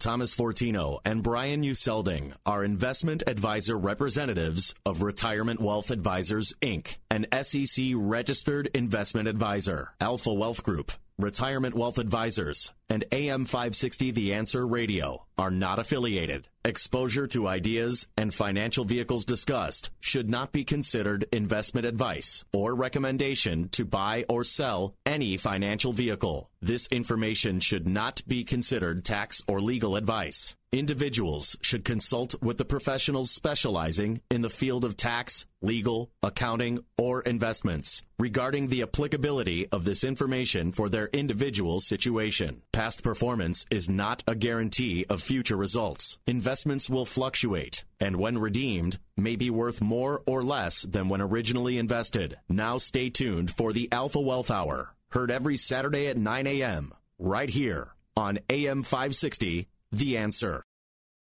Thomas Fortino and Brian Uselding are investment advisor representatives of Retirement Wealth Advisors, Inc., an SEC registered investment advisor. Alpha Wealth Group, Retirement Wealth Advisors, and AM 560 The Answer Radio are not affiliated. Exposure to ideas and financial vehicles discussed should not be considered investment advice or recommendation to buy or sell any financial vehicle. This information should not be considered tax or legal advice. Individuals should consult with the professionals specializing in the field of tax, legal, accounting, or investments regarding the applicability of this information for their individual situation. Past performance is not a guarantee of future results. Investments will fluctuate and when redeemed may be worth more or less than when originally invested. Now stay tuned for the Alpha Wealth Hour, heard every Saturday at 9 a.m. right here on AM 560 the answer.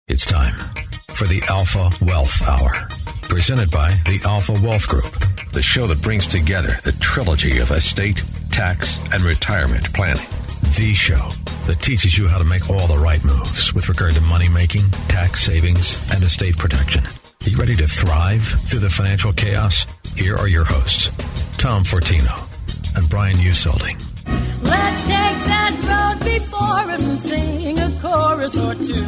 It's time for the Alpha Wealth Hour, presented by the Alpha Wealth Group, the show that brings together the trilogy of estate, tax, and retirement planning. The show that teaches you how to make all the right moves with regard to money making, tax savings, and estate protection. Are you ready to thrive through the financial chaos? Here are your hosts, Tom Fortino and Brian Uselding. Let's take that road before us and sing a chorus or two.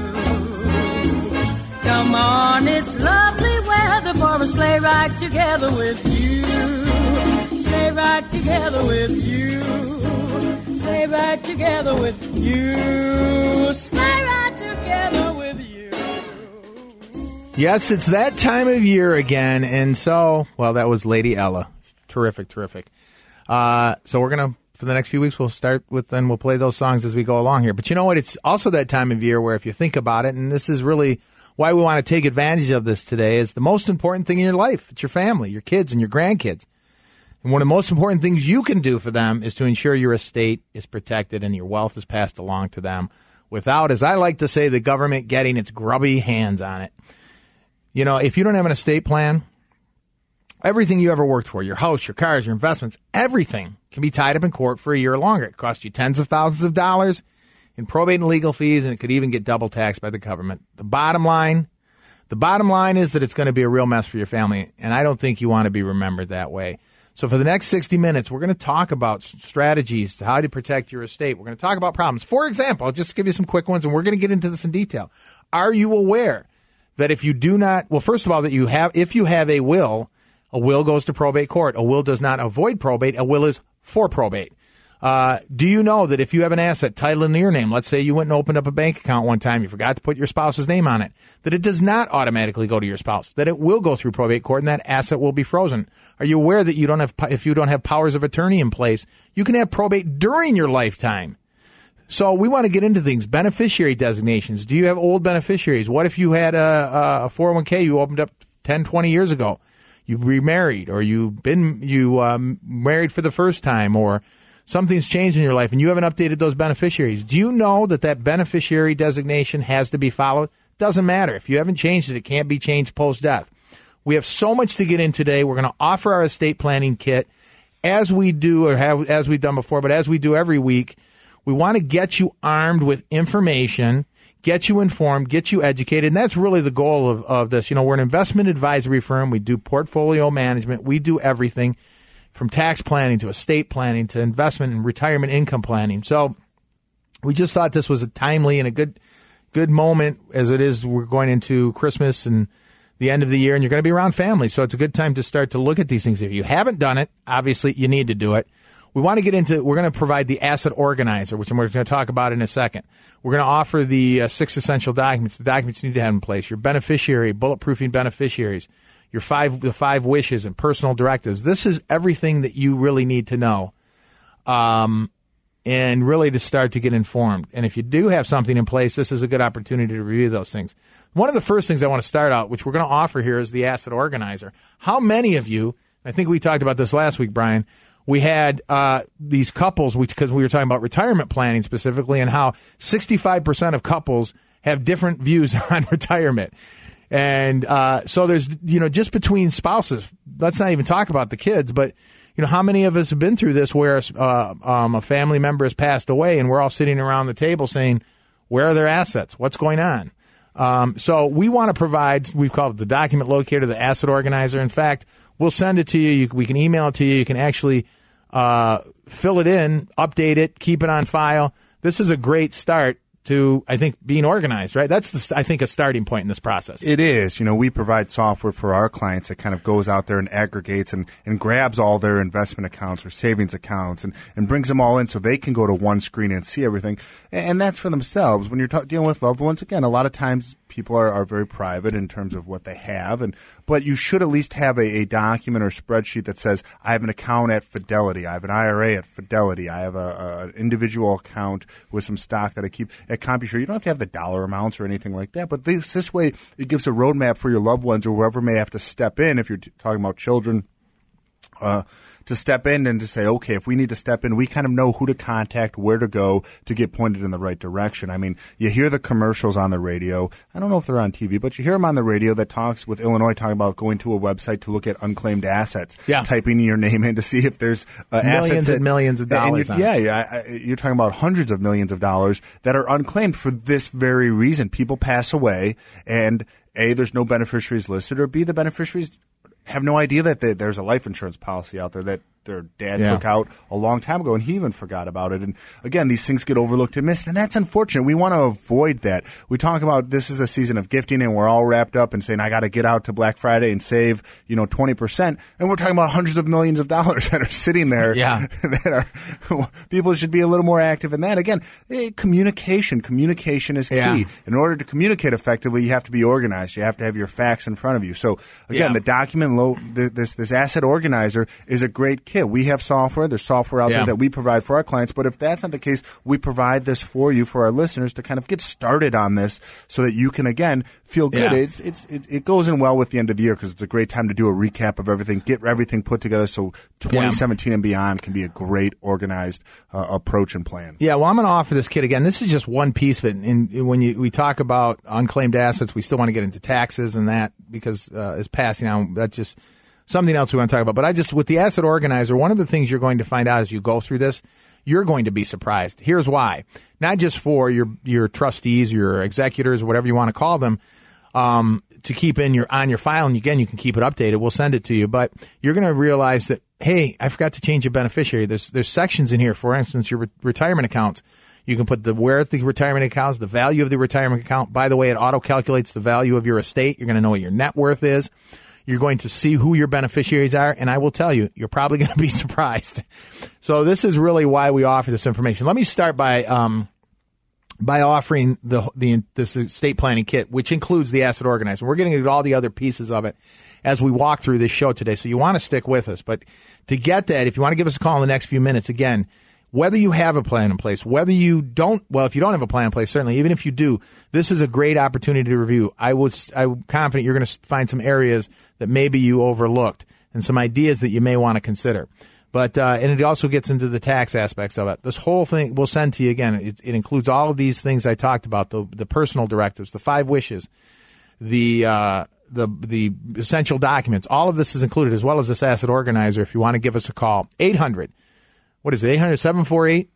Come on, it's lovely weather for a sleigh ride together with you. Sleigh ride together with you. Sleigh ride together with you. Together with you. Yes, it's that time of year again, and so well, that was Lady Ella. Terrific, terrific. Uh, so we're gonna for the next few weeks we'll start with and we'll play those songs as we go along here. But you know what? It's also that time of year where if you think about it, and this is really why we want to take advantage of this today is the most important thing in your life. It's your family, your kids, and your grandkids. And one of the most important things you can do for them is to ensure your estate is protected and your wealth is passed along to them without, as I like to say, the government getting its grubby hands on it. You know, if you don't have an estate plan, everything you ever worked for, your house, your cars, your investments, everything can be tied up in court for a year or longer. It costs you tens of thousands of dollars in probate and legal fees, and it could even get double taxed by the government. The bottom line, the bottom line is that it's going to be a real mess for your family, and I don't think you want to be remembered that way. So for the next 60 minutes, we're going to talk about strategies to how to protect your estate. We're going to talk about problems. For example, I'll just give you some quick ones, and we're going to get into this in detail. Are you aware that if you do not, well, first of all, that you have, if you have a will, a will goes to probate court. A will does not avoid probate. A will is for probate. Uh, do you know that if you have an asset titled in your name, let's say you went and opened up a bank account one time, you forgot to put your spouse's name on it, that it does not automatically go to your spouse, that it will go through probate court and that asset will be frozen? Are you aware that you don't have, if you don't have powers of attorney in place, you can have probate during your lifetime? So we want to get into things. Beneficiary designations. Do you have old beneficiaries? What if you had a, a 401k you opened up 10, 20 years ago? You remarried or you've been, you um, married for the first time or something's changed in your life and you haven't updated those beneficiaries. Do you know that that beneficiary designation has to be followed? Doesn't matter. If you haven't changed it, it can't be changed post death. We have so much to get in today. We're going to offer our estate planning kit as we do or have as we've done before, but as we do every week. We want to get you armed with information, get you informed, get you educated. And that's really the goal of, of this. You know, we're an investment advisory firm. We do portfolio management. We do everything from tax planning to estate planning to investment and retirement income planning. So we just thought this was a timely and a good good moment as it is we're going into Christmas and the end of the year and you're going to be around family. So it's a good time to start to look at these things. If you haven't done it, obviously you need to do it. We want to get into, we're going to provide the asset organizer, which we're going to talk about in a second. We're going to offer the uh, six essential documents, the documents you need to have in place, your beneficiary, bulletproofing beneficiaries, your five the five wishes and personal directives. This is everything that you really need to know. Um, and really to start to get informed. And if you do have something in place, this is a good opportunity to review those things. One of the first things I want to start out, which we're going to offer here, is the asset organizer. How many of you, I think we talked about this last week, Brian, we had uh, these couples, because we were talking about retirement planning specifically, and how 65% of couples have different views on retirement. And uh, so there's, you know, just between spouses, let's not even talk about the kids, but, you know, how many of us have been through this where uh, um, a family member has passed away and we're all sitting around the table saying, where are their assets? What's going on? Um, so we want to provide, we've called it the document locator, the asset organizer. In fact, we'll send it to you. you we can email it to you. You can actually uh, fill it in, update it, keep it on file. This is a great start to I think being organized, right? That's the, I think a starting point in this process. It is. You know, we provide software for our clients that kind of goes out there and aggregates and, and grabs all their investment accounts or savings accounts and, and brings them all in so they can go to one screen and see everything. And, and that's for themselves. When you're ta- dealing with loved ones, again, a lot of times people are, are very private in terms of what they have and but you should at least have a, a document or spreadsheet that says I have an account at Fidelity, I have an IRA at Fidelity, I have a, a individual account with some stock that I keep at Computershare. You don't have to have the dollar amounts or anything like that, but this this way it gives a roadmap for your loved ones or whoever may have to step in if you're t- talking about children. Uh, to step in and to say, okay, if we need to step in, we kind of know who to contact, where to go to get pointed in the right direction. I mean, you hear the commercials on the radio. I don't know if they're on TV, but you hear them on the radio that talks with Illinois talking about going to a website to look at unclaimed assets. Yeah. Typing your name in to see if there's uh, Millions assets and millions of dollars yeah, yeah. You're talking about hundreds of millions of dollars that are unclaimed for this very reason. People pass away and A, there's no beneficiaries listed, or B, the beneficiaries have no idea that there- there's a life insurance policy out there that their dad Yeah. took out a long time ago and he even forgot about it. And again, these things get overlooked and missed, and that's unfortunate. We want to avoid that. We talk about this is the season of gifting and we're all wrapped up and saying, I got to get out to Black Friday and save, you know, 20%. And we're talking about hundreds of millions of dollars that are sitting there Yeah. that are people should be a little more active in that. Again, eh, communication. Communication is key. Yeah. In order to communicate effectively, you have to be organized. You have to have your facts in front of you. So again, Yeah. the document low this this asset organizer is a great kit. We have software. There's software out Yeah. there that we provide for our clients. But if that's not the case, we provide this for you for our listeners to kind of get started on this, so that you can again feel good. Yeah. It's it's it, it goes in well with the end of the year because it's a great time to do a recap of everything, get everything put together, so 2017 and beyond can be a great organized uh, approach and plan. Yeah, well, I'm going to offer this kit again. This is just one piece of it. And when you, we talk about unclaimed assets, we still want to get into taxes and that because uh, is passing on. that just something else we want to talk about. But I just with the asset organizer, one of the things you're going to find out as you go through this, you're going to be surprised. Here's why: not just for your your trustees, your executors, whatever you want to call them. Um, to keep in your on your file, and again, you can keep it updated. We'll send it to you, but you're going to realize that hey, I forgot to change a beneficiary. There's there's sections in here. For instance, your re- retirement accounts. You can put the where the retirement accounts, the value of the retirement account. By the way, it auto calculates the value of your estate. You're going to know what your net worth is. You're going to see who your beneficiaries are, and I will tell you, you're probably going to be surprised. So this is really why we offer this information. Let me start by um, by offering the the this estate planning kit, which includes the asset organizer. We're getting into all the other pieces of it as we walk through this show today. So you want to stick with us, but to get that, if you want to give us a call in the next few minutes, again, whether you have a plan in place, whether you don't, well, if you don't have a plan in place, certainly, even if you do, this is a great opportunity to review. I would, I'm confident you're going to find some areas that maybe you overlooked and some ideas that you may want to consider. But uh, and it also gets into the tax aspects of it. This whole thing we'll send to you again. It, it includes all of these things I talked about: the the personal directives, the five wishes, the uh, the the essential documents. All of this is included, as well as this asset organizer. If you want to give us a call, eight hundred. What is it? 800 748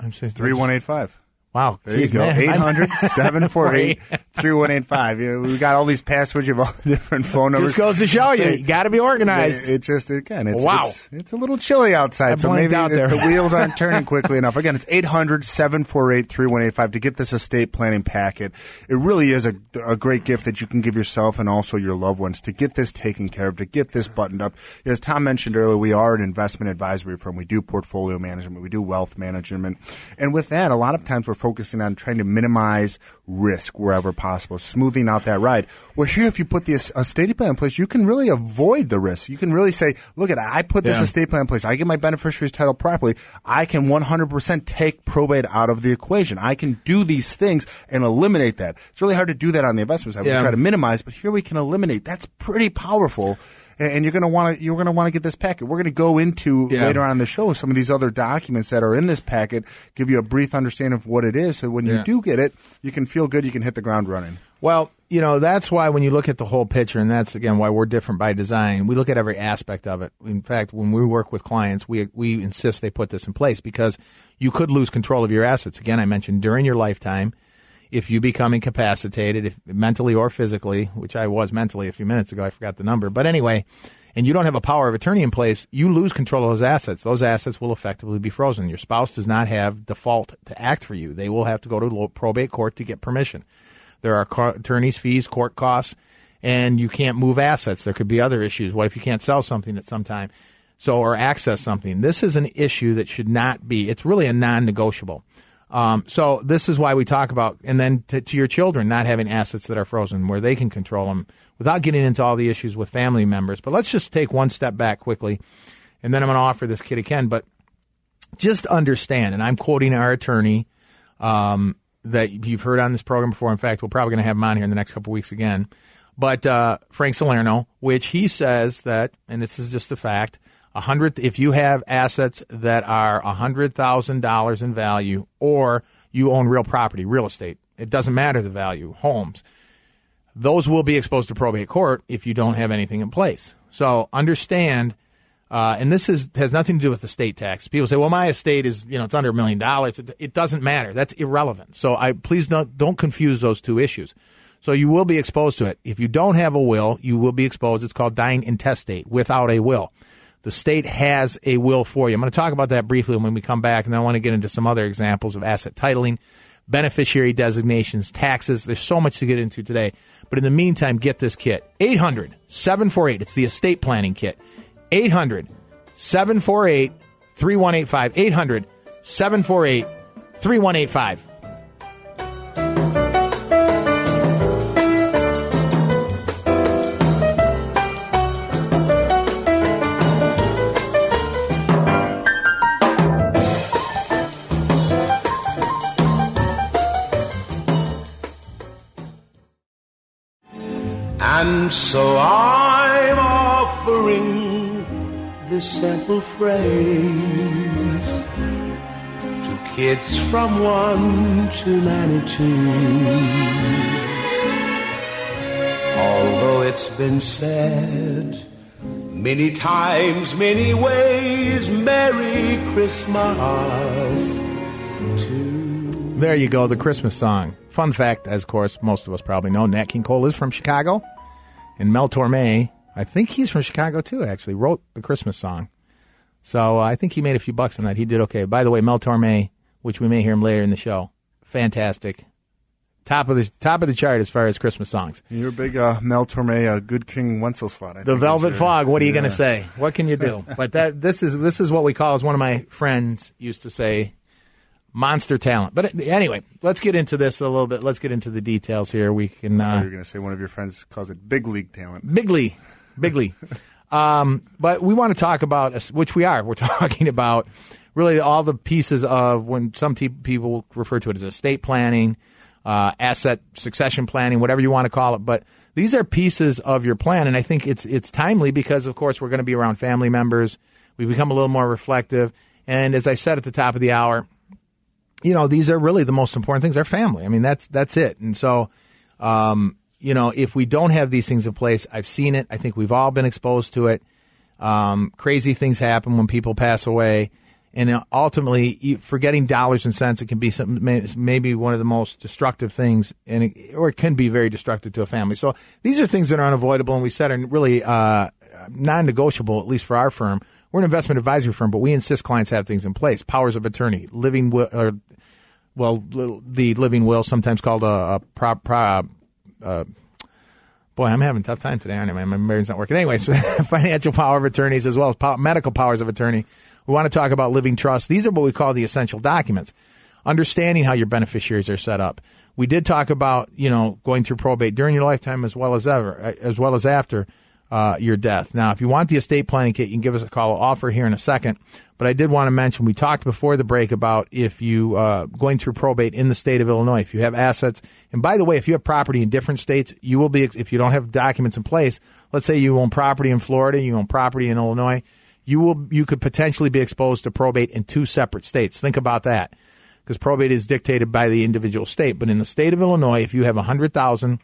I'm saying 3185. Wow. There you go. man. 800 748 3185. We got all these passwords. You have all the different phone numbers. Just goes to show you, you got to be organized. It, it just, again, it's, Wow. it's, it's a little chilly outside. I so maybe out there. the wheels aren't turning quickly enough. Again, it's 800 748 3185 to get this estate planning packet. It really is a, a great gift that you can give yourself and also your loved ones to get this taken care of, to get this buttoned up. As Tom mentioned earlier, we are an investment advisory firm. We do portfolio management, we do wealth management. And with that, a lot of times we're focusing on trying to minimize risk wherever possible, smoothing out that ride. Well, here, if you put the estate plan in place, you can really avoid the risk. You can really say, look at, I put this Yeah. estate plan in place. I get my beneficiary's title properly. I can 100% take probate out of the equation. I can do these things and eliminate that. It's really hard to do that on the investment side. Yeah. We try to minimize, but here we can eliminate. That's pretty powerful. And you're going to want to you're going to want to get this packet. We're going to go into Yeah. later on in the show some of these other documents that are in this packet, give you a brief understanding of what it is. So when you do get it, you can feel good. You can hit the ground running. Well, you know, that's why when you look at the whole picture, and that's again why we're different by design, we look at every aspect of it. In fact, when we work with clients, we we insist they put this in place because you could lose control of your assets. Again, I mentioned during your lifetime, if you become incapacitated, if mentally or physically, which I was mentally a few minutes ago, I forgot the number. But anyway, and you don't have a power of attorney in place, you lose control of those assets. Those assets will effectively be frozen. Your spouse does not have default to act for you. They will have to go to probate court to get permission. There are attorneys' fees, court costs, and you can't move assets. There could be other issues. What if you can't sell something at some time? So, or access something. This is an issue that should not be. It's really a non-negotiable. Um, so this is why we talk about, and then to, to your children not having assets that are frozen, where they can control them without getting into all the issues with family members. But let's just take one step back quickly, and then I'm going to offer this kid again. But just understand, and I'm quoting our attorney um, that you've heard on this program before. In fact, we're probably going to have him on here in the next couple weeks again. But uh, Frank Salerno, which he says that, and this is just a fact, a hundred. If you have assets that are a hundred thousand dollars in value, or you own real property, real estate, it doesn't matter the value, homes, those will be exposed to probate court if you don't have anything in place. So understand, uh, and this is has nothing to do with the state tax. People say, "Well, my estate is you know it's under a million dollars." It- doesn't matter. That's irrelevant. So I please don't don't confuse those two issues. So you will be exposed to it if you don't have a will. You will be exposed. It's called dying intestate without a will. The state has a will for you. I'm going to talk about that briefly when we come back, and I want to get into some other examples of asset titling, beneficiary designations, taxes. There's so much to get into today. But in the meantime, get this kit 800 748. It's the estate planning kit. 800 748 3185. 800 748 3185. So I'm offering this simple phrase to kids from 1 to 92. Although it's been said many times, many ways, Merry Christmas to There you go, the Christmas song. Fun fact, as of course most of us probably know, Nat King Cole is from Chicago, and Mel Torme, I think he's from Chicago too. Actually, wrote the Christmas song, so uh, I think he made a few bucks on that. He did okay. By the way, Mel Torme, which we may hear him later in the show, fantastic, top of the top of the chart as far as Christmas songs. You're a big uh, Mel Torme, uh, Good King Wenceslas. I The Velvet your- Fog. What are you Yeah. going to say? What can you do? but that this is this is what we call, as one of my friends used to say, monster talent. But anyway, let's get into this a little bit. Let's get into the details here. We can uh, you're going to say one of your friends calls it big league talent. bigly, bigly. um, but we want to talk about which we are. We're talking about really all the pieces of when some te- people refer to it as estate planning, uh, asset succession planning, whatever you want to call it. But these are pieces of your plan, and I think it's it's timely because, of course, we're going to be around family members. We become a little more reflective, and as I said at the top of the hour, you know, these are really the most important things. Our family. I mean, that's that's it. And so, um, you know, if we don't have these things in place, I've seen it. I think we've all been exposed to it. Um, crazy things happen when people pass away, and ultimately, forgetting dollars and cents, it can be some maybe one of the most destructive things, and it, or it can be very destructive to a family. So these are things that are unavoidable, and we said are really uh, non-negotiable, at least for our firm. We're an investment advisory firm, but we insist clients have things in place: powers of attorney, living will, or well, the living will, sometimes called a, a pro, pro, uh, boy, I'm having a tough time today, aren't I? My brain's not working. Anyways, financial power of attorneys as well as medical powers of attorney. We want to talk about living trust. These are what we call the essential documents. understanding how your beneficiaries are set up. We did talk about you know going through probate during your lifetime as well as ever, as well as after uh, your death. Now, if you want the estate planning kit, you can give us a call. I'll offer here in a second. But I did want to mention we talked before the break about if you uh, going through probate in the state of Illinois, if you have assets, and by the way, if you have property in different states, you will be if you don't have documents in place. Let's say you own property in Florida, you own property in Illinois, you will you could potentially be exposed to probate in two separate states. Think about that, because probate is dictated by the individual state. But in the state of Illinois, if you have a hundred thousand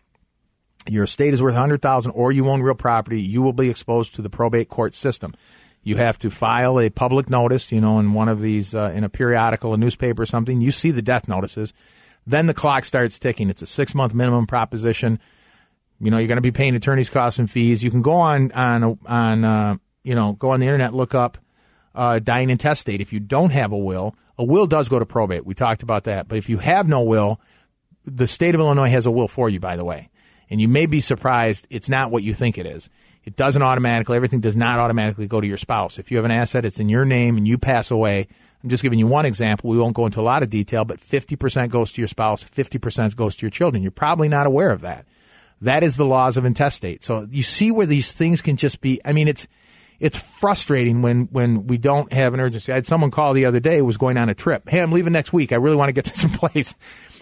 your estate is worth 100,000 or you own real property, you will be exposed to the probate court system. You have to file a public notice, you know, in one of these, uh, in a periodical, a newspaper or something. You see the death notices. Then the clock starts ticking. It's a six month minimum proposition. You know, you're going to be paying attorney's costs and fees. You can go on, on, on, uh, you know, go on the internet, look up, uh, dying intestate. If you don't have a will, a will does go to probate. We talked about that. But if you have no will, the state of Illinois has a will for you, by the way and you may be surprised it's not what you think it is. It doesn't automatically, everything does not automatically go to your spouse. If you have an asset, it's in your name and you pass away. I'm just giving you one example. We won't go into a lot of detail, but 50% goes to your spouse, 50% goes to your children. You're probably not aware of that. That is the laws of intestate. So you see where these things can just be, I mean, it's, it's frustrating when, when we don't have an urgency. I had someone call the other day, was going on a trip. Hey, I'm leaving next week. I really want to get this in place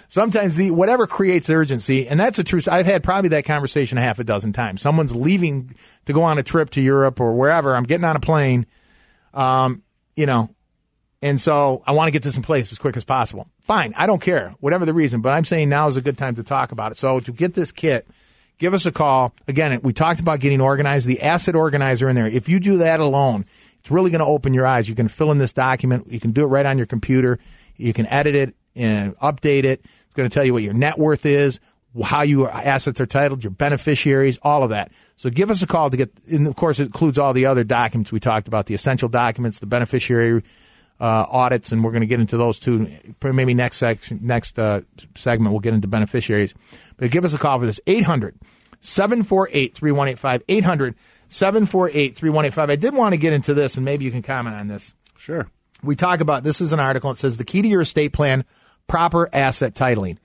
sometimes the whatever creates urgency, and that's a truth. I've had probably that conversation a half a dozen times. Someone's leaving to go on a trip to Europe or wherever. I'm getting on a plane, um, you know, and so I want to get this in place as quick as possible. Fine, I don't care, whatever the reason. But I'm saying now is a good time to talk about it. So to get this kit. Give us a call. Again, we talked about getting organized. The asset organizer in there. If you do that alone, it's really going to open your eyes. You can fill in this document. You can do it right on your computer. You can edit it and update it going to tell you what your net worth is, how your assets are titled, your beneficiaries, all of that. So give us a call to get, and of course, it includes all the other documents we talked about, the essential documents, the beneficiary uh, audits, and we're going to get into those too. Maybe next section, next uh, segment, we'll get into beneficiaries. But give us a call for this 800 748 3185. 800 748 3185. I did want to get into this, and maybe you can comment on this. Sure. We talk about this is an article. It says the key to your estate plan proper asset titling.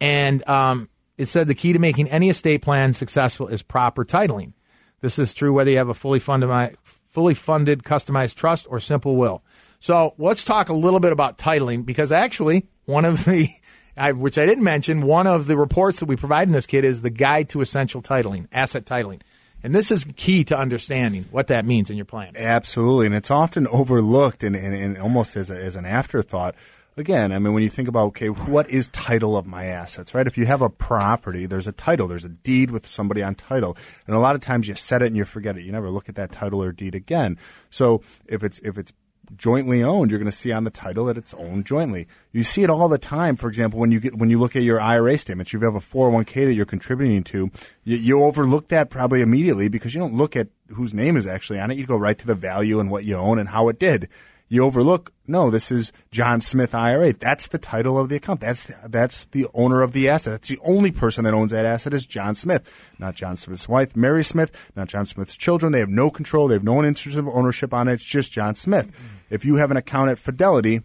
And um, it said the key to making any estate plan successful is proper titling. This is true whether you have a fully funded, fully funded customized trust or simple will. So let's talk a little bit about titling because actually one of the, I, which I didn't mention, one of the reports that we provide in this kit is the guide to essential titling, asset titling. And this is key to understanding what that means in your plan. Absolutely. And it's often overlooked and, and, and almost as, a, as an afterthought again, I mean, when you think about, okay, what is title of my assets, right? If you have a property, there's a title, there's a deed with somebody on title. And a lot of times you set it and you forget it. You never look at that title or deed again. So if it's, if it's, jointly owned, you're going to see on the title that it's owned jointly. You see it all the time. For example, when you get when you look at your IRA statements, you have a 401k that you're contributing to. You, you overlook that probably immediately because you don't look at whose name is actually on it. You go right to the value and what you own and how it did you overlook no this is john smith ira that's the title of the account. That's the, that's the owner of the asset. That's the only person that owns that asset is john smith. Not john smith's wife mary smith. Not john smith's children. They have no control. They have no interest of ownership on it. It's just john smith. If you have an account at fidelity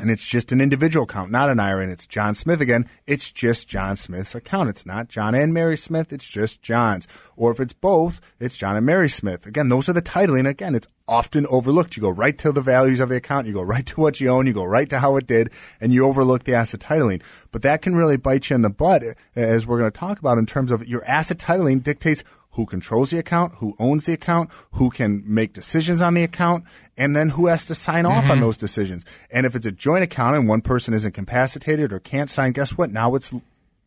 and it's just an individual account, not an IRA, and it's John Smith again, it's just John Smith's account. It's not John and Mary Smith, it's just John's. Or if it's both, it's John and Mary Smith. Again, those are the titling. Again, it's often overlooked. You go right to the values of the account, you go right to what you own, you go right to how it did, and you overlook the asset titling. But that can really bite you in the butt, eh, as we're going to talk about in terms of your asset titling dictates who controls the account, who owns the account, who can make decisions on the account, and then who has to sign off mm-hmm. on those decisions. And if it's a joint account and one person isn't incapacitated or can't sign, guess what? Now it's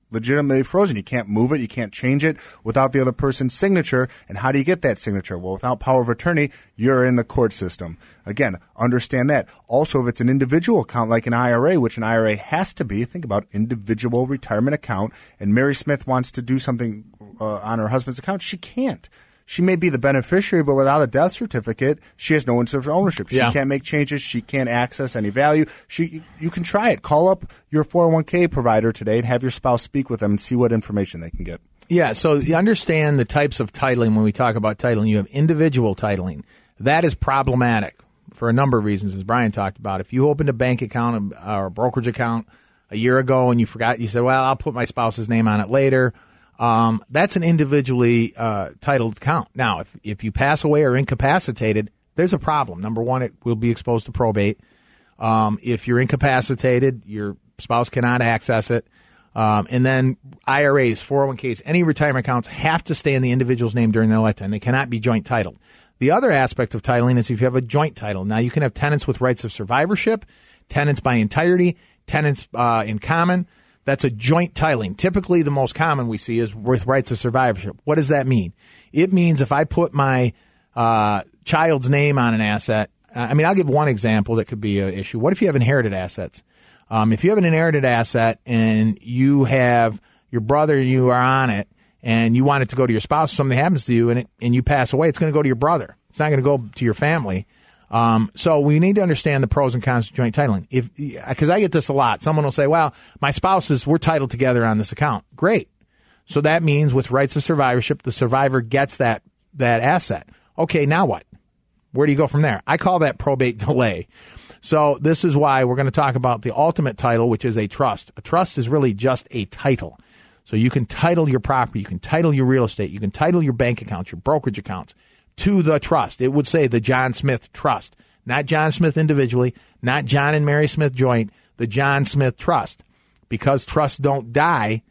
legitimately frozen. You can't move it. You can't change it without the other person's signature. And how do you get that signature? Well, without power of attorney, you're in the court system. Again, understand that. Also, if it's an individual account like an IRA, which an IRA has to be, think about individual retirement account, and Mary Smith wants to do something uh, on her husband's account, she can't she may be the beneficiary, but without a death certificate, she has no ownership. She yeah. can't make changes. She can't access any value. She, you can try it. Call up your 401k provider today and have your spouse speak with them and see what information they can get. Yeah, so you understand the types of titling when we talk about titling. You have individual titling. That is problematic for a number of reasons, as Brian talked about. If you opened a bank account or a brokerage account a year ago and you forgot, you said, "Well, I'll put my spouse's name on it later." Um, that's an individually uh, titled account. Now, if if you pass away or incapacitated, there's a problem. Number one, it will be exposed to probate. Um, if you're incapacitated, your spouse cannot access it. Um, and then IRAs, 401ks, any retirement accounts have to stay in the individual's name during their lifetime. They cannot be joint titled. The other aspect of titling is if you have a joint title. Now, you can have tenants with rights of survivorship, tenants by entirety, tenants uh, in common. That's a joint tiling. Typically, the most common we see is with rights of survivorship. What does that mean? It means if I put my uh, child's name on an asset, I mean, I'll give one example that could be an issue. What if you have inherited assets? Um, if you have an inherited asset and you have your brother and you are on it and you want it to go to your spouse, something happens to you and it, and you pass away, it's going to go to your brother. It's not going to go to your family. Um, so we need to understand the pros and cons of joint titling. If because I get this a lot, someone will say, "Well, my spouses we're titled together on this account." Great. So that means with rights of survivorship, the survivor gets that that asset. Okay, now what? Where do you go from there? I call that probate delay. So this is why we're going to talk about the ultimate title, which is a trust. A trust is really just a title. So you can title your property, you can title your real estate, you can title your bank accounts, your brokerage accounts to the trust. It would say the John Smith Trust, not John Smith individually, not John and Mary Smith joint, the John Smith Trust. Because trusts don't die,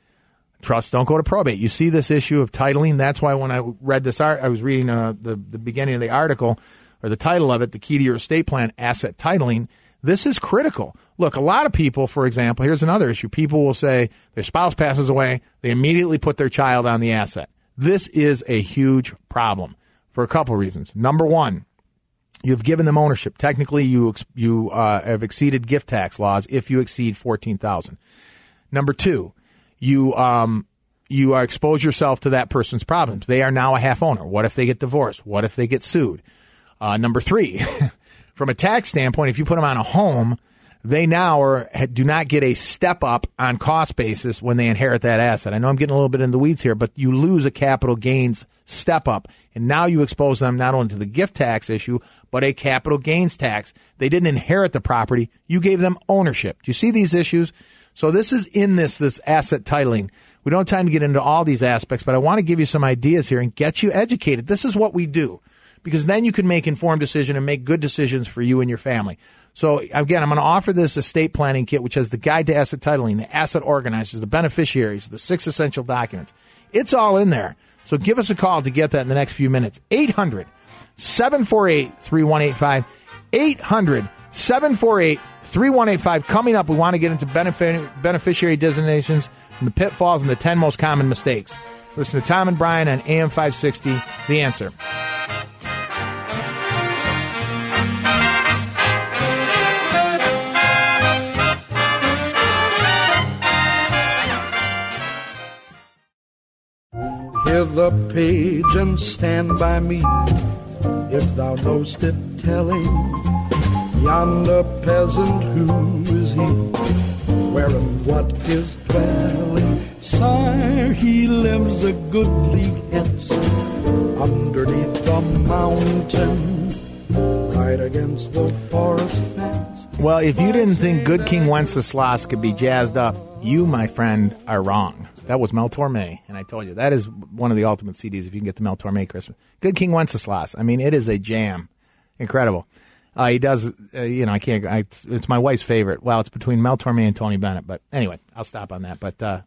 trusts don't go to probate. You see this issue of titling. That's why when I read this art, I was reading uh, the the beginning of the article or the title of it, the key to your estate plan, asset titling. This is critical. Look, a lot of people, for example, here's another issue. People will say their spouse passes away, they immediately put their child on the asset. This is a huge problem for a couple reasons. Number one, you've given them ownership. Technically, you you uh, have exceeded gift tax laws if you exceed fourteen thousand. Number two, you um, you expose yourself to that person's problems. They are now a half owner. What if they get divorced? What if they get sued? Uh, number three, from a tax standpoint, if you put them on a home, they now are, do not get a step up on cost basis when they inherit that asset. I know I'm getting a little bit in the weeds here, but you lose a capital gains step up. And now you expose them not only to the gift tax issue, but a capital gains tax. They didn't inherit the property. You gave them ownership. Do you see these issues? So this is in this, this asset titling. We don't have time to get into all these aspects, but I want to give you some ideas here and get you educated. This is what we do because then you can make informed decision and make good decisions for you and your family. So again, I'm going to offer this estate planning kit, which has the guide to asset titling, the asset organizers, the beneficiaries, the six essential documents. It's all in there. So give us a call to get that in the next few minutes. 800 748 3185. 800 748 3185. Coming up, we want to get into beneficiary designations and the pitfalls and the 10 most common mistakes. Listen to Tom and Brian on AM 560, The Answer. Give the page and stand by me, if thou knowst it telling. Yonder peasant, who is he? Where and what is dwelling? Sire, he lives a good league hence, underneath the mountain, right against the forest fence. Well, if you didn't think Good King Wenceslas could be jazzed up, you, my friend, are wrong. That was Mel Torme, and I told you that is one of the ultimate CDs. If you can get the Mel Torme Christmas, Good King Wenceslas. I mean, it is a jam, incredible. Uh, he does, uh, you know, I can't. I, it's my wife's favorite. Well, it's between Mel Torme and Tony Bennett, but anyway, I'll stop on that. But uh,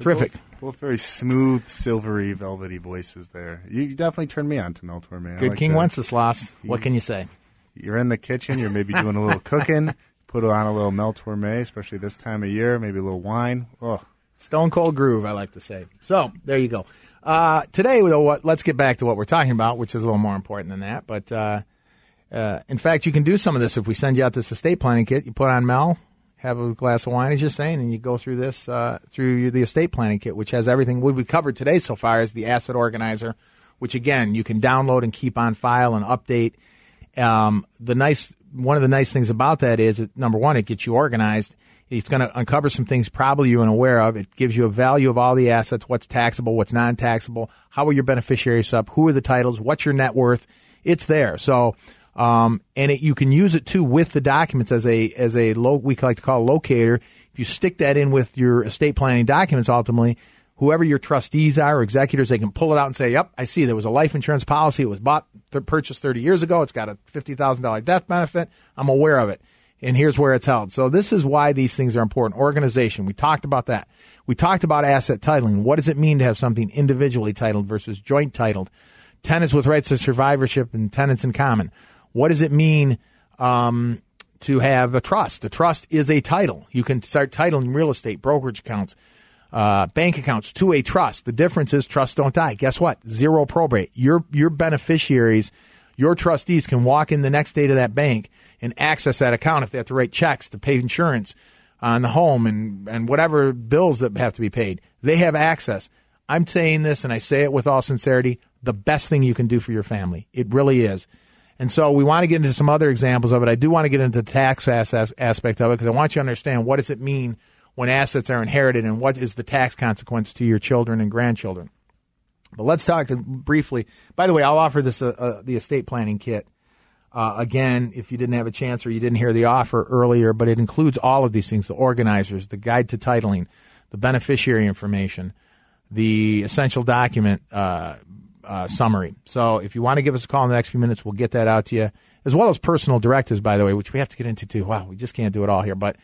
terrific. Both, both, very smooth, silvery, velvety voices there. You definitely turned me on to Mel Torme. Good like King that. Wenceslas. What can you say? You're in the kitchen. You're maybe doing a little cooking. Put on a little Mel Torme, especially this time of year. Maybe a little wine. Oh, Stone Cold Groove, I like to say. So there you go. Uh, today, though, let's get back to what we're talking about, which is a little more important than that. But uh, uh, in fact, you can do some of this if we send you out this estate planning kit. You put on Mel, have a glass of wine, as you're saying, and you go through this uh, through the estate planning kit, which has everything we've covered today so far as the asset organizer, which again you can download and keep on file and update. Um, the nice one of the nice things about that is that number one, it gets you organized it's going to uncover some things probably you're unaware of. It gives you a value of all the assets, what's taxable, what's non-taxable, how are your beneficiaries up, who are the titles, what's your net worth. It's there. So Um, and it, you can use it too with the documents as a as a we like to call locator. If you stick that in with your estate planning documents, ultimately, whoever your trustees are or executors, they can pull it out and say, "Yep, I see there was a life insurance policy. It was bought, purchased 30 years ago. It's got a fifty thousand dollar death benefit. I'm aware of it, and here's where it's held." So this is why these things are important. Organization. We talked about that. We talked about asset titling. What does it mean to have something individually titled versus joint titled? Tenants with rights of survivorship and tenants in common. What does it mean um, to have a trust? A trust is a title. You can start titling real estate, brokerage accounts, uh, bank accounts to a trust. The difference is trusts don't die. Guess what? Zero probate. Your your beneficiaries, your trustees can walk in the next day to that bank and access that account if they have to write checks to pay insurance on the home and and whatever bills that have to be paid. They have access. I'm saying this and I say it with all sincerity. The best thing you can do for your family. It really is. And so we want to get into some other examples of it. I do want to get into the tax as- aspect of it because I want you to understand what does it mean when assets are inherited and what is the tax consequence to your children and grandchildren. But let's talk briefly. By the way, I'll offer this uh, uh, the estate planning kit uh, again if you didn't have a chance or you didn't hear the offer earlier. But it includes all of these things: the organizers, the guide to titling, the beneficiary information, the essential document uh, uh, summary. So if you want to give us a call in the next few minutes, we'll get that out to you, as well as personal directives, by the way, which we have to get into too. Wow, we just can't do it all here. But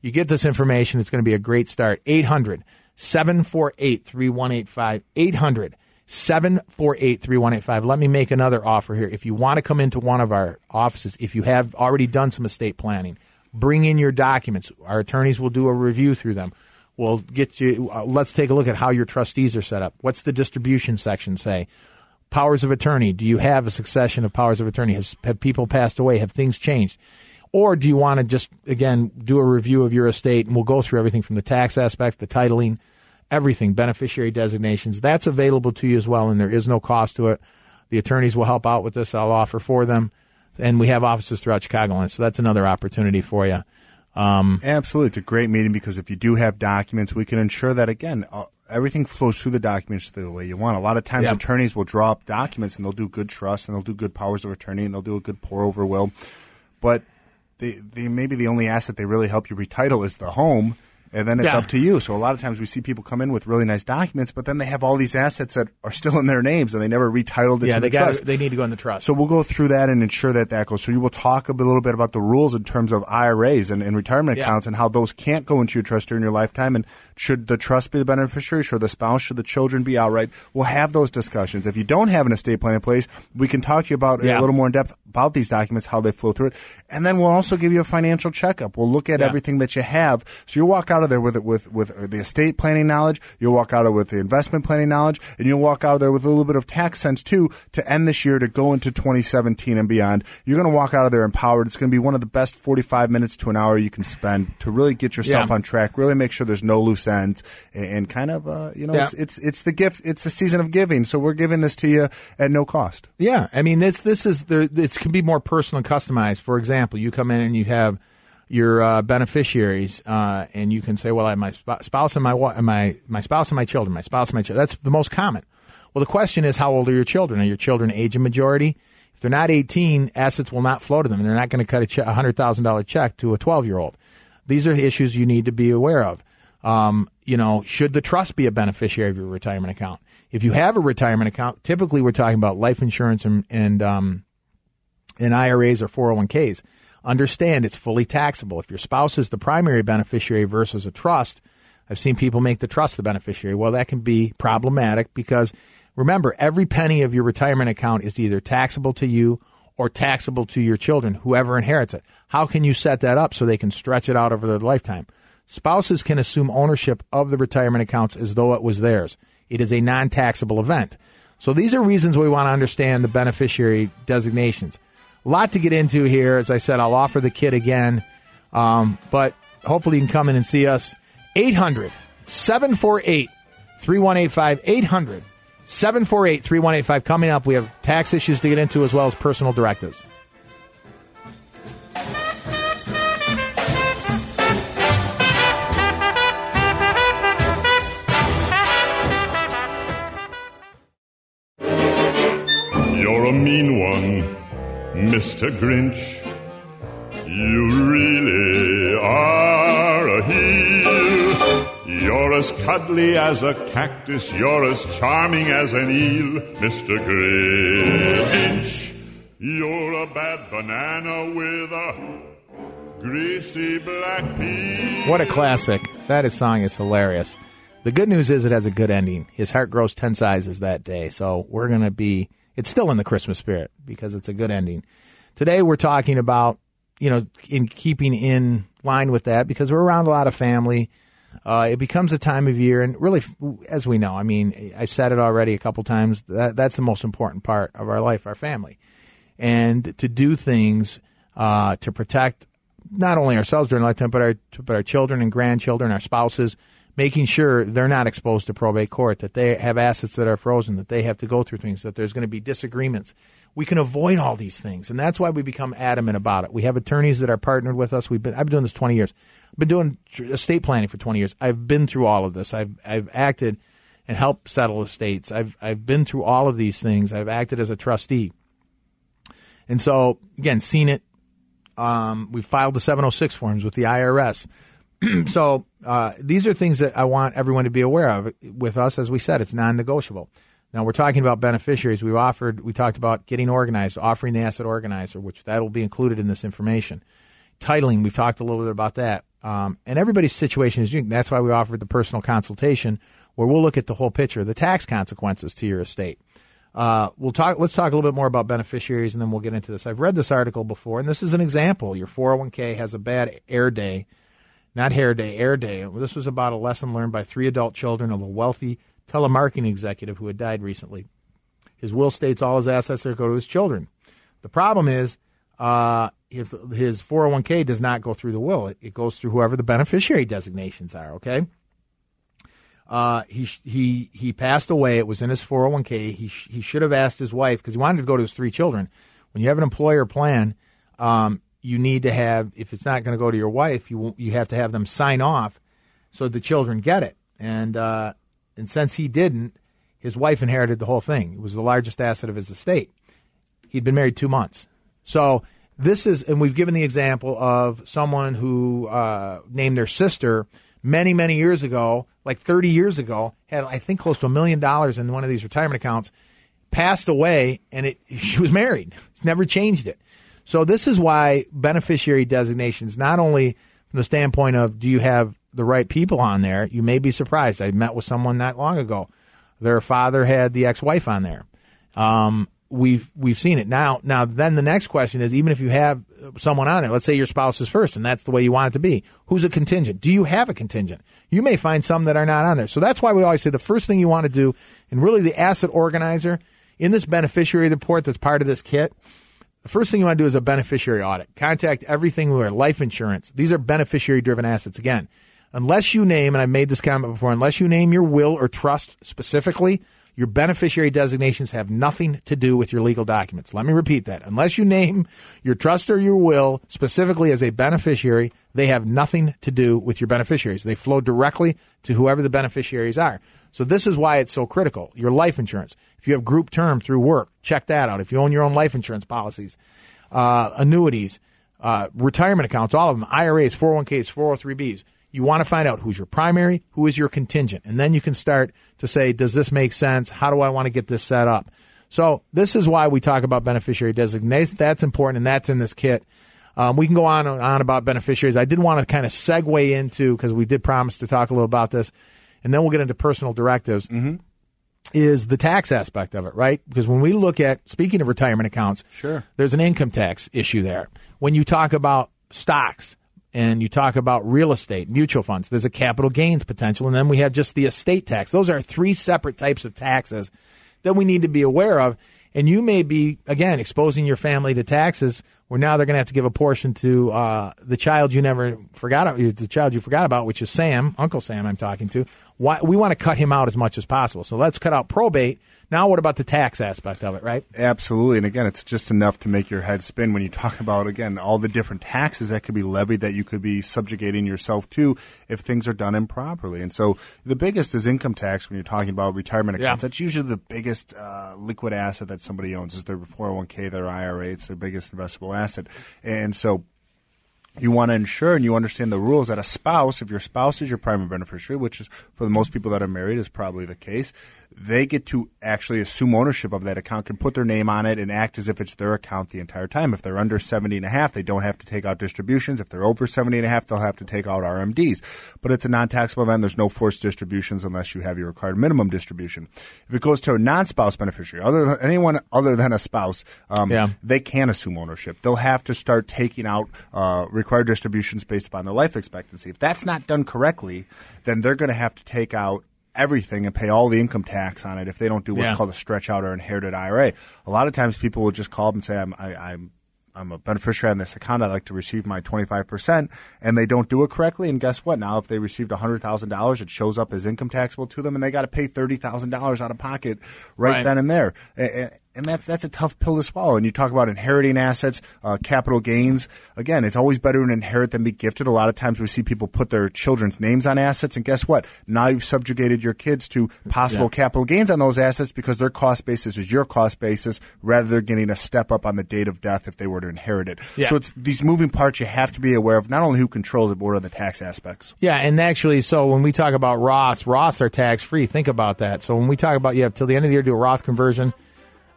you get this information. It's going to be a great start. 800 748 3185. 800 748 3185. Let me make another offer here. If you want to come into one of our offices, if you have already done some estate planning, bring in your documents. Our attorneys will do a review through them. We'll get you. Uh, let's take a look at how your trustees are set up. What's the distribution section say? powers of attorney? Do you have a succession of powers of attorney? Have, have people passed away? Have things changed? Or do you want to just, again, do a review of your estate and we'll go through everything from the tax aspects, the titling, everything, beneficiary designations. That's available to you as well, and there is no cost to it. The attorneys will help out with this. I'll offer for them. And we have offices throughout Chicagoland, so that's another opportunity for you. Um, Absolutely. It's a great meeting because if you do have documents, we can ensure that, again, uh, everything flows through the documents the way you want. A lot of times, attorneys will draw up documents and they'll do good trust and they'll do good powers of attorney and they'll do a good pour over will. But they, they maybe the only asset they really help you retitle is the home. And then it's Yeah. up to you. So a lot of times we see people come in with really nice documents, but then they have all these assets that are still in their names and they never retitled it yeah, to they the got. trust. They need to go in the trust. So we'll go through that and ensure that that goes. So you will talk a little bit about the rules in terms of IRAs and, and retirement Yeah. accounts and how those can't go into your trust during your lifetime. And should the trust be the beneficiary? Should the spouse? Should the children be outright? We'll have those discussions. If you don't have an estate plan in place, we can talk to you about Yeah. a little more in depth about these documents, how they flow through it, and then we'll also give you a financial checkup. We'll look at Yeah. everything that you have. So you'll walk out of there with it with with the estate planning knowledge. You'll walk out of it with the investment planning knowledge, and you'll walk out of there with a little bit of tax sense too to end this year to go into 2017 and beyond. You're going to walk out of there empowered. It's going to be one of the best 45 minutes to an hour you can spend to really get yourself Yeah. on track. Really make sure there's no loose ends, and, and kind of uh, you know Yeah. it's it's it's the gift. It's the season of giving, so we're giving this to you at no cost. Yeah, I mean this this is there. It can be more personal and customized. For example, you come in and you have your uh, beneficiaries, uh, and you can say, "Well, I have my sp- spouse and my wa- my my spouse and my children. My spouse and my children." That's the most common. Well, the question is, how old are your children? Are your children age and majority? If they're not 18, assets will not flow to them, and they're not going to cut a, che- hundred thousand dollar check to a 12 year old. These are issues you need to be aware of. Um, you know, should the trust be a beneficiary of your retirement account? If you have a retirement account, typically we're talking about life insurance and, and um, in IRAs or 401ks. Understand it's fully taxable. If your spouse is the primary beneficiary versus a trust, I've seen people make the trust the beneficiary. Well, that can be problematic because remember, every penny of your retirement account is either taxable to you or taxable to your children, whoever inherits it. How can you set that up so they can stretch it out over their lifetime? Spouses can assume ownership of the retirement accounts as though it was theirs. It is a non taxable event. So these are reasons we want to understand the beneficiary designations. Lot to get into here. As I said, I'll offer the kit again, um, but hopefully you can come in and see us. 800 748 3185. 800 748 3185. Coming up, we have tax issues to get into as well as personal directives. Mr. Grinch. You really are a heel. You're as cuddly as a cactus. You're as charming as an eel, Mr. Grinch. You're a bad banana with a greasy black peel. What a classic. That is song is hilarious. The good news is it has a good ending. His heart grows 10 sizes that day. So we're going to be, it's still in the Christmas spirit because it's a good ending. Today we're talking about, you know, in keeping in line with that because we're around a lot of family. Uh, it becomes a time of year, and really, as we know, I mean, I've said it already a couple times. That that's the most important part of our life, our family, and to do things uh, to protect not only ourselves during lifetime, but our but our children and grandchildren, our spouses, making sure they're not exposed to probate court, that they have assets that are frozen, that they have to go through things, that there's going to be disagreements. We can avoid all these things, and that's why we become adamant about it. We have attorneys that are partnered with us. We've been I've been doing this 20 years. I've been doing estate planning for 20 years. I've been through all of this. I've I've acted and helped settle estates. I've I've been through all of these things. I've acted as a trustee. And so, again, seen it. Um, we filed the 706 forms with the IRS. so uh, these are things that I want everyone to be aware of. With us, as we said, it's non-negotiable. Now we're talking about beneficiaries. We've offered, we talked about getting organized, offering the asset organizer, which that will be included in this information. Titling, we've talked a little bit about that. Um, and everybody's situation is unique. That's why we offered the personal consultation, where we'll look at the whole picture, the tax consequences to your estate. Uh, we'll talk. Let's talk a little bit more about beneficiaries, and then we'll get into this. I've read this article before, and this is an example. Your 401k has a bad air day, not hair day, air day. This was about a lesson learned by three adult children of a wealthy telemarketing executive who had died recently. His will states all his assets go to his children. The problem is, uh, if his 401k does not go through the will, it, it goes through whoever the beneficiary designations are. Okay. Uh, he he he passed away. It was in his 401k. He he should have asked his wife because he wanted to go to his three children. When you have an employer plan, um, you need to have if it's not going to go to your wife, you you have to have them sign off so the children get it. And uh, and since he didn't, his wife inherited the whole thing. It was the largest asset of his estate. He'd been married two months, so this is and we've given the example of someone who uh, named their sister many many years ago like 30 years ago, had I think close to a million dollars in one of these retirement accounts, passed away, and it she was married, never changed it. So this is why beneficiary designations, not only from the standpoint of do you have the right people on there, you may be surprised. I met with someone not long ago. Their father had the ex-wife on there. Um, we've we've seen it now. Now then, the next question is: even if you have someone on there, let's say your spouse is first, and that's the way you want it to be, who's a contingent? Do you have a contingent? You may find some that are not on there. So that's why we always say the first thing you want to do, and really the asset organizer in this beneficiary report that's part of this kit. The first thing you want to do is a beneficiary audit. Contact everything where life insurance. These are beneficiary driven assets. Again, unless you name, and I made this comment before, unless you name your will or trust specifically, your beneficiary designations have nothing to do with your legal documents. Let me repeat that. Unless you name your trust or your will specifically as a beneficiary, they have nothing to do with your beneficiaries. They flow directly to whoever the beneficiaries are. So this is why it's so critical. Your life insurance. If you have group term through work, check that out. If you own your own life insurance policies, uh, annuities, uh, retirement accounts, all of them, IRAs, 401ks, 403bs. You want to find out who's your primary, who is your contingent, and then you can start to say, does this make sense? How do I want to get this set up? So this is why we talk about beneficiary designation. That's important, and that's in this kit. Um, we can go on and on about beneficiaries. I did want to kind of segue into because we did promise to talk a little about this, and then we'll get into personal directives. Mm-hmm. Is the tax aspect of it right? Because when we look at speaking of retirement accounts, Sure. there's an income tax issue there. When you talk about stocks and you talk about real estate, mutual funds, there's a capital gains potential, and then we have just the estate tax. Those are three separate types of taxes that we need to be aware of. And you may be again exposing your family to taxes where now they're going to have to give a portion to uh, the child you never forgot about, the child you forgot about, which is Sam, Uncle Sam. I'm talking to. Why, we want to cut him out as much as possible. So let's cut out probate. Now, what about the tax aspect of it, right? Absolutely. And again, it's just enough to make your head spin when you talk about, again, all the different taxes that could be levied that you could be subjugating yourself to if things are done improperly. And so the biggest is income tax when you're talking about retirement Yeah. accounts. That's usually the biggest uh, liquid asset that somebody owns is their 401k, their IRA. It's their biggest investable asset. And so you want to ensure and you understand the rules that a spouse, if your spouse is your primary beneficiary, which is for the most people that are married is probably the case, they get to actually assume ownership of that account, can put their name on it and act as if it's their account the entire time. If they're under 70 and a half, they don't have to take out distributions. If they're over 70 and a half, they'll have to take out RMDs. But it's a non-taxable event. There's no forced distributions unless you have your required minimum distribution. If it goes to a non-spouse beneficiary, other than anyone other than a spouse, um, Yeah. they can assume ownership. They'll have to start taking out uh, required distributions based upon their life expectancy. If that's not done correctly, then they're going to have to take out everything and pay all the income tax on it if they don't do what's Yeah. called a stretch out or inherited IRA. A lot of times people will just call up and say, I'm, I, I'm I'm a beneficiary on this account. I'd like to receive my 25%, and they don't do it correctly. And guess what? Now, if they received $100,000, it shows up as income taxable to them, and they got to pay $30,000 out of pocket right, Right. then and there. And that's that's a tough pill to swallow. And you talk about inheriting assets, uh, capital gains. Again, it's always better to inherit than be gifted. A lot of times we see people put their children's names on assets, and guess what? Now you've subjugated your kids to possible Yeah. capital gains on those assets because their cost basis is your cost basis, rather than getting a step up on the date of death if they were to inherit it. Yeah. So it's these moving parts you have to be aware of, not only who controls it, but what are the tax aspects. Yeah, and actually, so when we talk about Roths, Roths are tax free. Think about that. So when we talk about you have till the end of the year to do a Roth conversion,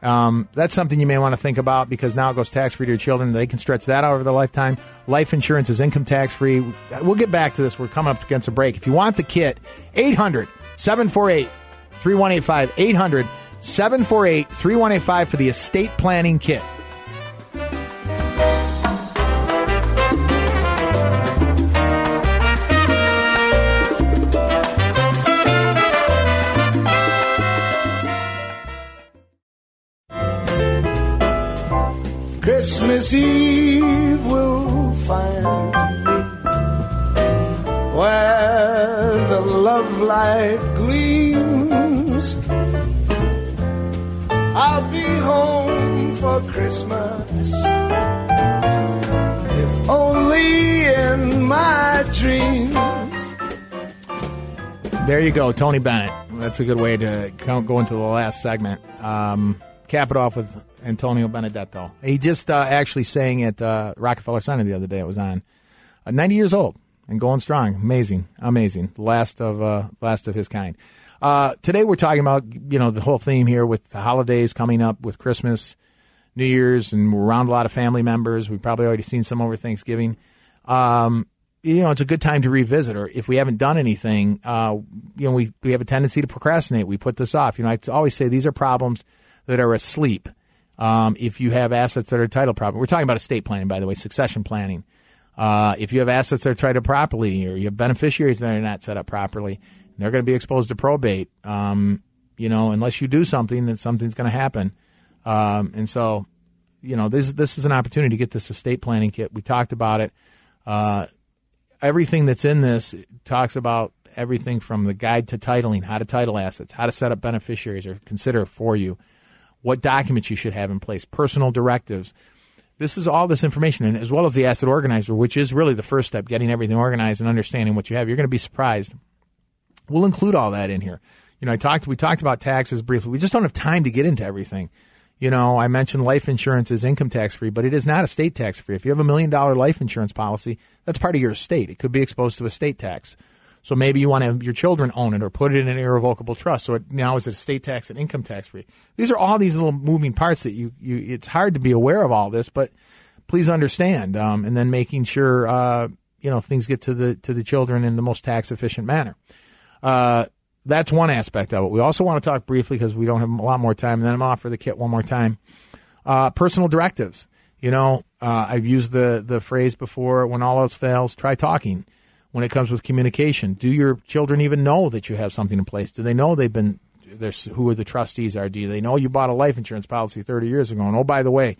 um, that's something you may want to think about because now it goes tax free to your children. They can stretch that out over their lifetime. Life insurance is income tax free. We'll get back to this. We're coming up against a break. If you want the kit, 800 748 3185. 800 748 3185 for the estate planning kit. Christmas Eve will find me where the love light gleams. I'll be home for Christmas, if only in my dreams. There you go, Tony Bennett. That's a good way to go into the last segment. Um, cap it off with Antonio Benedetto. He just uh, actually sang at uh, Rockefeller Center the other day. It was on. Uh, 90 years old and going strong. Amazing, amazing. Last of uh, last of his kind. Uh, today we're talking about you know the whole theme here with the holidays coming up with Christmas, New Year's, and we're around a lot of family members. We've probably already seen some over Thanksgiving. Um, you know, it's a good time to revisit, or if we haven't done anything, uh, you know, we, we have a tendency to procrastinate. We put this off. You know, I always say these are problems that are asleep. Um, if you have assets that are titled properly, we're talking about estate planning, by the way, succession planning. Uh, if you have assets that are titled properly, or you have beneficiaries that are not set up properly, they're going to be exposed to probate. Um, you know, unless you do something, then something's going to happen. Um, and so, you know, this this is an opportunity to get this estate planning kit. We talked about it. Uh, everything that's in this talks about everything from the guide to titling, how to title assets, how to set up beneficiaries or consider for you, what documents you should have in place, personal directives. This is all this information, and as well as the asset organizer, which is really the first step, getting everything organized and understanding what you have. You're going to be surprised. We'll include all that in here. You know, I talked. We talked about taxes briefly. We just don't have time to get into everything. You know, I mentioned life insurance is income tax free, but it is not estate tax free. If you have a million dollar life insurance policy, that's part of your estate. It could be exposed to estate tax. So maybe you want to have your children own it or put it in an irrevocable trust. So it now is estate tax and income tax free. These are all these little moving parts that you, you it's hard to be aware of all this, but please understand. Um, and then making sure, uh, you know, things get to the, to the children in the most tax efficient manner. Uh, that's one aspect of it. We also want to talk briefly because we don't have a lot more time, and then I'm off for the kit one more time. Uh, personal directives. You know, uh, I've used the the phrase before. When all else fails, try talking. When it comes with communication, do your children even know that you have something in place? Do they know they've been there's who are the trustees are? Do they know you bought a life insurance policy 30 years ago? And oh, by the way,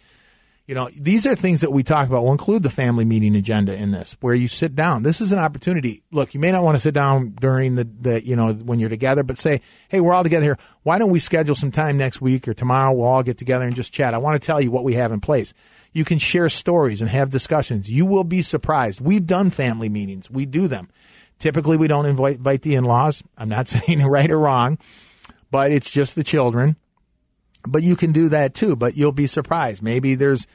You know, these are things that we talk about. We'll include the family meeting agenda in this, where you sit down. This is an opportunity. Look, you may not want to sit down during the, the, you know, when you're together, but say, hey, we're all together here. Why don't we schedule some time next week or tomorrow? We'll all get together and just chat. I want to tell you what we have in place. You can share stories and have discussions. You will be surprised. We've done family meetings. We do them. Typically, we don't invite, invite the in-laws. I'm not saying right or wrong, but it's just the children but you can do that too, but you'll be surprised. Maybe there's,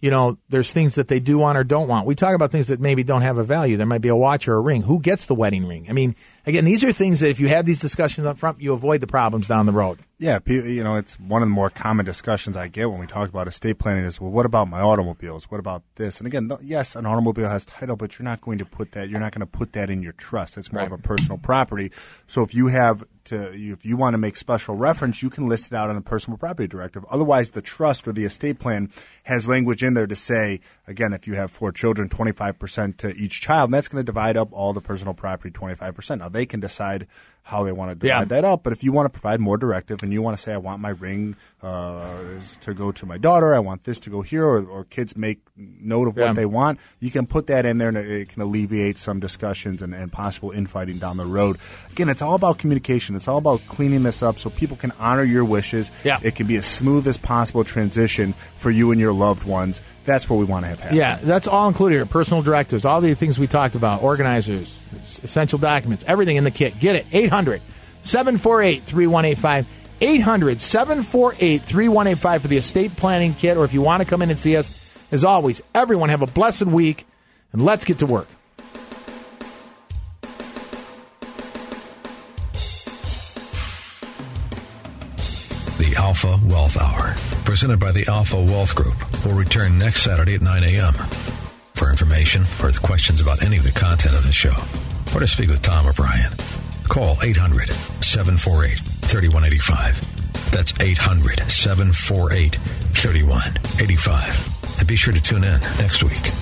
you know, there's things that they do want or don't want. We talk about things that maybe don't have a value. There might be a watch or a ring. Who gets the wedding ring? I mean, again, these are things that if you have these discussions up front, you avoid the problems down the road. Yeah, you know, it's one of the more common discussions I get when we talk about estate planning is, well, what about my automobiles? What about this? And again, yes, an automobile has title, but you're not going to put that, you're not going to put that in your trust. It's more right. of a personal property. So if you have to, if you want to make special reference, you can list it out on the personal property directive. Otherwise, the trust or the estate plan has language in there to say, again, if you have four children, 25% to each child, and that's going to divide up all the personal property 25%. Now, they can decide how they want to divide yeah. that up. But if you want to provide more directive and you want to say, I want my ring uh, to go to my daughter, I want this to go here, or, or kids make note of yeah. what they want, you can put that in there and it can alleviate some discussions and, and possible infighting down the road. Again, it's all about communication. It's all about cleaning this up so people can honor your wishes. Yeah. It can be as smooth as possible transition for you and your loved ones. That's what we want to have happen. Yeah, that's all included here. Personal directives, all the things we talked about, organizers, essential documents, everything in the kit. Get it. 800 748 3185. 800 748 3185 for the estate planning kit, or if you want to come in and see us. As always, everyone have a blessed week, and let's get to work. The Alpha Wealth Hour, presented by the Alpha Wealth Group, will return next Saturday at 9 a.m. For information or questions about any of the content of the show, or to speak with Tom or Brian, call 800 748 3185. That's 800 748 3185. And be sure to tune in next week.